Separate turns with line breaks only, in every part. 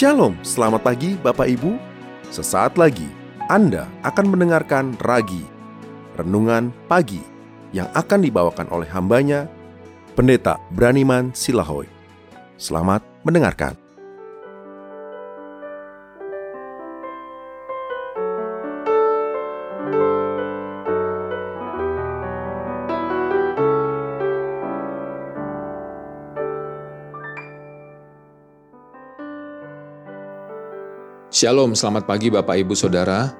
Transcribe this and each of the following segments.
Shalom, selamat pagi Bapak Ibu. Sesaat lagi Anda akan mendengarkan Ragi, Renungan Pagi, yang akan dibawakan oleh hambanya, Pendeta Braniman Silahoy. Selamat mendengarkan.
Shalom, selamat pagi Bapak Ibu Saudara.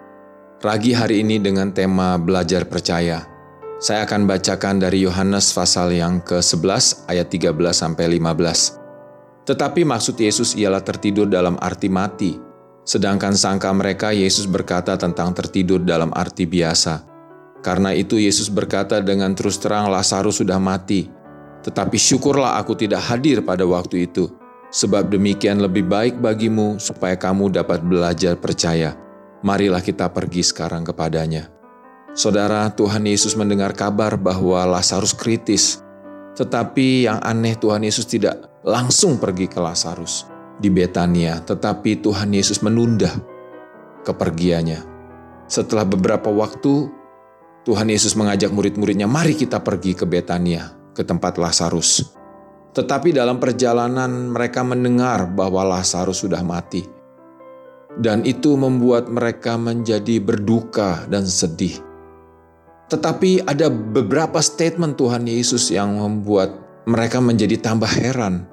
Ragi hari ini dengan tema belajar percaya. Saya akan bacakan dari Yohanes pasal yang ke-11 ayat 13 sampai 15. Tetapi maksud Yesus ialah tertidur dalam arti mati. Sedangkan sangka mereka Yesus berkata tentang tertidur dalam arti biasa. Karena itu Yesus berkata dengan terus terang Lazarus sudah mati. Tetapi syukurlah aku tidak hadir pada waktu itu Sebab demikian lebih baik bagimu supaya kamu dapat belajar percaya. Marilah kita pergi sekarang kepadanya. Saudara, Tuhan Yesus mendengar kabar bahwa Lazarus kritis. Tetapi yang aneh Tuhan Yesus tidak langsung pergi ke Lazarus di Betania, tetapi Tuhan Yesus menunda kepergiannya. Setelah beberapa waktu, Tuhan Yesus mengajak murid-muridnya, "Mari kita pergi ke Betania, ke tempat Lazarus." Tetapi dalam perjalanan mereka mendengar bahwa Lazarus sudah mati. Dan itu membuat mereka menjadi berduka dan sedih. Tetapi ada beberapa statement Tuhan Yesus yang membuat mereka menjadi tambah heran.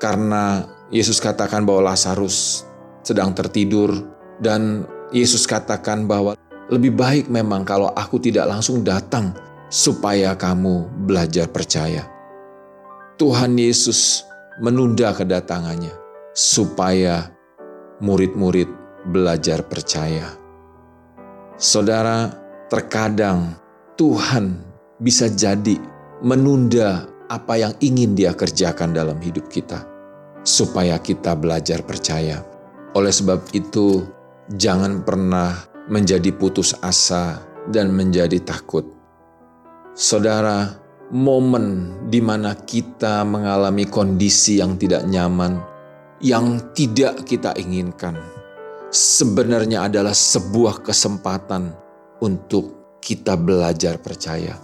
Karena Yesus katakan bahwa Lazarus sedang tertidur dan Yesus katakan bahwa lebih baik memang kalau aku tidak langsung datang supaya kamu belajar percaya. Tuhan Yesus menunda kedatangannya supaya murid-murid belajar percaya. Saudara, terkadang Tuhan bisa jadi menunda apa yang ingin Dia kerjakan dalam hidup kita, supaya kita belajar percaya. Oleh sebab itu, jangan pernah menjadi putus asa dan menjadi takut. Saudara, momen di mana kita mengalami kondisi yang tidak nyaman, yang tidak kita inginkan, sebenarnya adalah sebuah kesempatan untuk kita belajar percaya.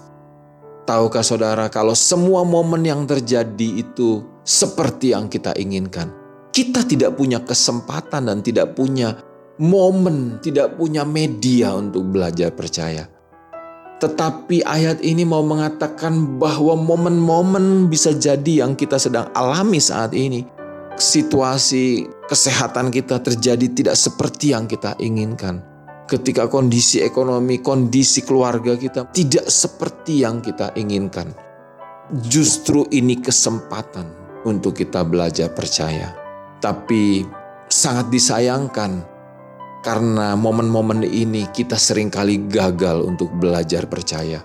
Tahukah saudara, kalau semua momen yang terjadi itu seperti yang kita inginkan, kita tidak punya kesempatan dan tidak punya momen, tidak punya media untuk belajar percaya tetapi ayat ini mau mengatakan bahwa momen-momen bisa jadi yang kita sedang alami saat ini. Situasi kesehatan kita terjadi tidak seperti yang kita inginkan. Ketika kondisi ekonomi, kondisi keluarga kita tidak seperti yang kita inginkan. Justru ini kesempatan untuk kita belajar percaya. Tapi sangat disayangkan karena momen-momen ini kita sering kali gagal untuk belajar percaya.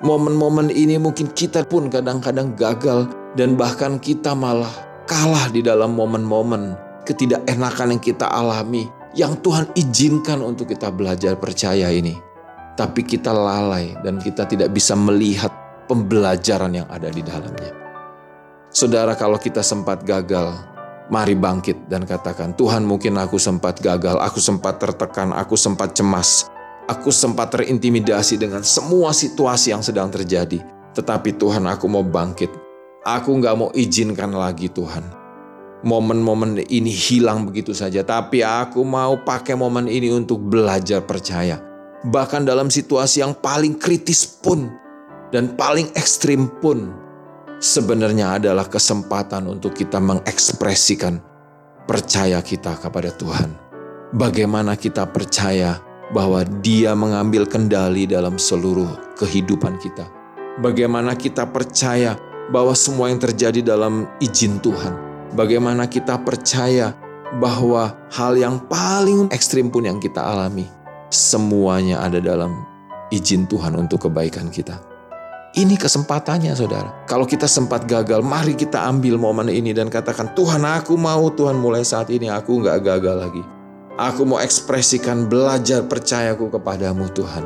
Momen-momen ini mungkin kita pun kadang-kadang gagal dan bahkan kita malah kalah di dalam momen-momen ketidakenakan yang kita alami yang Tuhan izinkan untuk kita belajar percaya ini. Tapi kita lalai dan kita tidak bisa melihat pembelajaran yang ada di dalamnya. Saudara, kalau kita sempat gagal, Mari bangkit dan katakan, Tuhan mungkin aku sempat gagal, aku sempat tertekan, aku sempat cemas, aku sempat terintimidasi dengan semua situasi yang sedang terjadi. Tetapi Tuhan aku mau bangkit, aku nggak mau izinkan lagi Tuhan. Momen-momen ini hilang begitu saja, tapi aku mau pakai momen ini untuk belajar percaya. Bahkan dalam situasi yang paling kritis pun dan paling ekstrim pun, sebenarnya adalah kesempatan untuk kita mengekspresikan percaya kita kepada Tuhan. Bagaimana kita percaya bahwa Dia mengambil kendali dalam seluruh kehidupan kita. Bagaimana kita percaya bahwa semua yang terjadi dalam izin Tuhan. Bagaimana kita percaya bahwa hal yang paling ekstrim pun yang kita alami, semuanya ada dalam izin Tuhan untuk kebaikan kita. Ini kesempatannya saudara. Kalau kita sempat gagal, mari kita ambil momen ini dan katakan, Tuhan aku mau Tuhan mulai saat ini aku nggak gagal lagi. Aku mau ekspresikan belajar percayaku kepadamu Tuhan.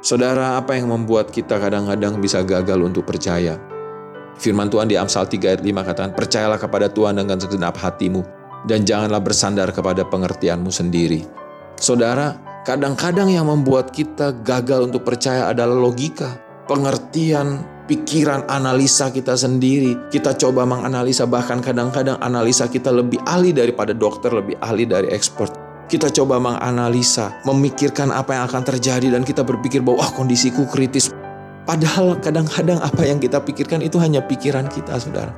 Saudara, apa yang membuat kita kadang-kadang bisa gagal untuk percaya? Firman Tuhan di Amsal 3 ayat 5 katakan, Percayalah kepada Tuhan dengan segenap hatimu, dan janganlah bersandar kepada pengertianmu sendiri. Saudara, kadang-kadang yang membuat kita gagal untuk percaya adalah logika, pengertian, pikiran, analisa kita sendiri. Kita coba menganalisa, bahkan kadang-kadang analisa kita lebih ahli daripada dokter, lebih ahli dari expert. Kita coba menganalisa, memikirkan apa yang akan terjadi dan kita berpikir bahwa wah kondisiku kritis. Padahal kadang-kadang apa yang kita pikirkan itu hanya pikiran kita, saudara.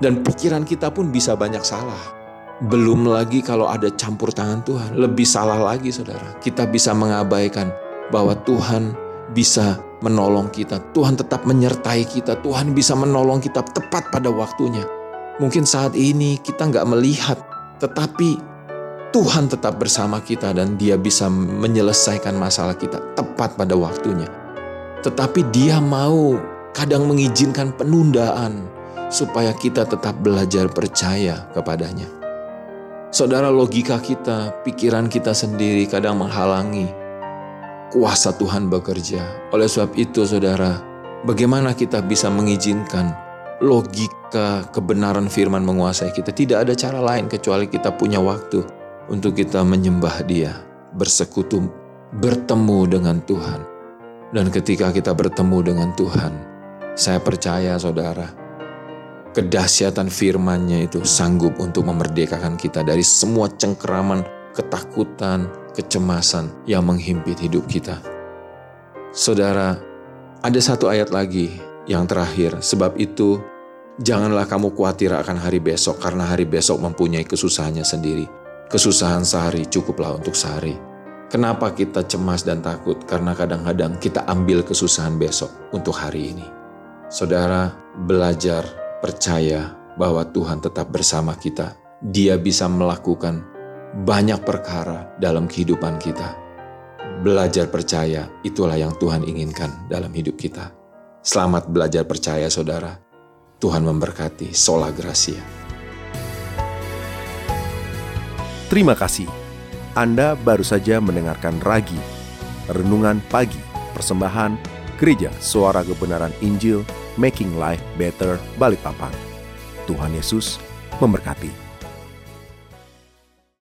Dan pikiran kita pun bisa banyak salah. Belum lagi kalau ada campur tangan Tuhan, lebih salah lagi saudara. Kita bisa mengabaikan bahwa Tuhan bisa menolong kita. Tuhan tetap menyertai kita. Tuhan bisa menolong kita tepat pada waktunya. Mungkin saat ini kita nggak melihat, tetapi Tuhan tetap bersama kita dan dia bisa menyelesaikan masalah kita tepat pada waktunya. Tetapi dia mau kadang mengizinkan penundaan supaya kita tetap belajar percaya kepadanya. Saudara, logika kita, pikiran kita sendiri kadang menghalangi kuasa Tuhan bekerja. Oleh sebab itu, saudara, bagaimana kita bisa mengizinkan logika kebenaran firman menguasai kita? Tidak ada cara lain kecuali kita punya waktu untuk kita menyembah Dia, bersekutu, bertemu dengan Tuhan. Dan ketika kita bertemu dengan Tuhan, saya percaya, saudara, kedahsyatan firman-Nya itu sanggup untuk memerdekakan kita dari semua cengkeraman, ketakutan, kecemasan yang menghimpit hidup kita. Saudara, ada satu ayat lagi yang terakhir, sebab itu janganlah kamu khawatir akan hari besok karena hari besok mempunyai kesusahannya sendiri. Kesusahan sehari cukuplah untuk sehari. Kenapa kita cemas dan takut? Karena kadang-kadang kita ambil kesusahan besok untuk hari ini. Saudara, belajar percaya bahwa Tuhan tetap bersama kita. Dia bisa melakukan banyak perkara dalam kehidupan kita. Belajar percaya itulah yang Tuhan inginkan dalam hidup kita. Selamat belajar percaya saudara. Tuhan memberkati. Sola Gracia.
Terima kasih. Anda baru saja mendengarkan Ragi, Renungan Pagi, Persembahan, Gereja Suara Kebenaran Injil Making Life Better Balikpapan. Tuhan Yesus memberkati.